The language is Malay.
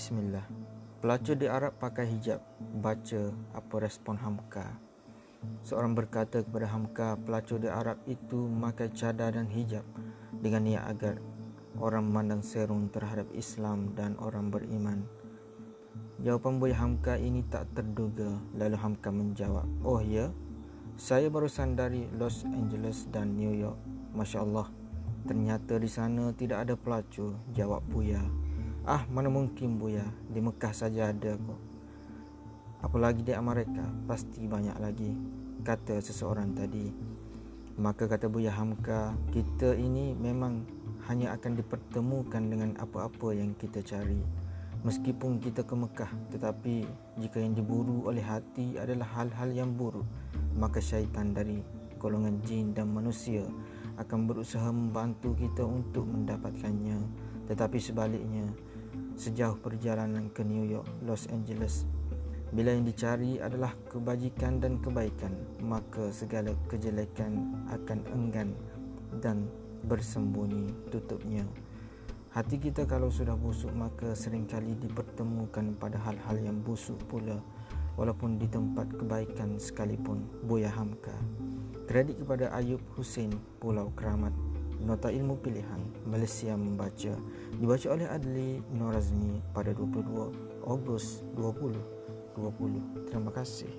Bismillah. Pelacur di Arab pakai hijab. Baca apa respon Hamka. Seorang berkata kepada Hamka, pelacur di Arab itu memakai cadar dan hijab dengan niat agar orang memandang serung terhadap Islam dan orang beriman. Jawapan Buya Hamka ini tak terduga. Lalu Hamka menjawab, Oh ya, saya barusan dari Los Angeles dan New York. Masya Allah. Ternyata di sana tidak ada pelacur, jawab Buya. Ah, mana mungkin Buya, di Mekah saja ada kok. Apalagi di Amerika, pasti banyak lagi, kata seseorang tadi. Maka kata Buya Hamka, kita ini memang hanya akan dipertemukan dengan apa-apa yang kita cari. Meskipun kita ke Mekah, tetapi jika yang diburu oleh hati adalah hal-hal yang buruk, maka syaitan dari golongan jin dan manusia akan berusaha membantu kita untuk mendapatkannya. Tetapi sebaliknya, sejauh perjalanan ke New York, Los Angeles, bila yang dicari adalah kebajikan dan kebaikan, maka segala kejelekan akan enggan dan bersembunyi tutupnya. Hati kita kalau sudah busuk maka seringkali dipertemukan pada hal-hal yang busuk pula walaupun di tempat kebaikan sekalipun. Buya Hamka. Kredit kepada Ayub Hussein Pulau Keramat Nota Ilmu Pilihan Malaysia Membaca Dibaca oleh Adli Norazmi pada 22 Ogos 2020 Terima kasih